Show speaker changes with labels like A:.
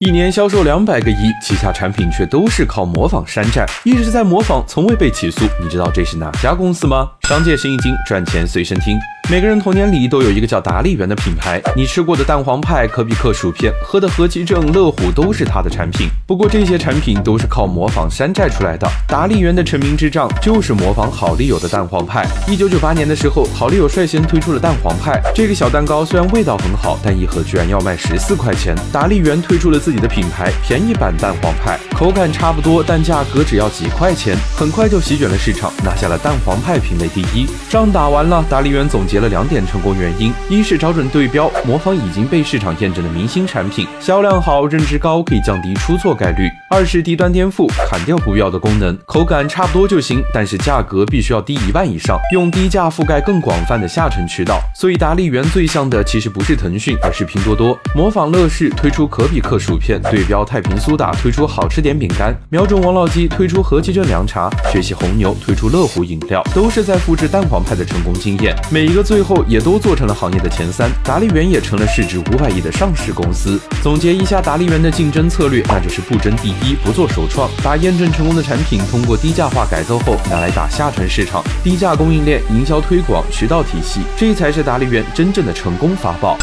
A: 一年销售两百个亿，旗下产品却都是靠模仿山寨，一直在模仿，从未被起诉。你知道这是哪家公司吗？商界生意经，赚钱随身听。每个人童年里都有一个叫达利园的品牌，你吃过的蛋黄派、可比克薯片、喝的和其正、乐虎都是它的产品。不过这些产品都是靠模仿山寨出来的。达利园的成名之仗就是模仿好利友的蛋黄派。一九九八年的时候，好利友率先推出了蛋黄派。这个小蛋糕虽然味道很好，但一盒居然要卖十四块钱。达利园推出了自己的品牌便宜版蛋黄派，口感差不多，但价格只要几块钱，很快就席卷了市场，拿下了蛋黄派品类第一。仗打完了，达利园总结。结了两点成功原因：一是找准对标，模仿已经被市场验证的明星产品，销量好，认知高，可以降低出错概率；二是低端颠覆，砍掉不必要的功能，口感差不多就行，但是价格必须要低一万以上，用低价覆盖更广泛的下沉渠道。所以达利园最像的其实不是腾讯，而是拼多多，模仿乐视推出可比克薯片，对标太平苏打推出好吃点饼干，瞄准王老吉推出和其正凉茶，学习红牛推出乐虎饮料，都是在复制蛋黄派的成功经验，每一个。最后也都做成了行业的前三，达利园也成了市值五百亿的上市公司。总结一下达利园的竞争策略，那就是不争第一，不做首创，把验证成功的产品通过低价化改造后拿来打下沉市场，低价供应链、营销推广、渠道体系，这才是达利园真正的成功法宝。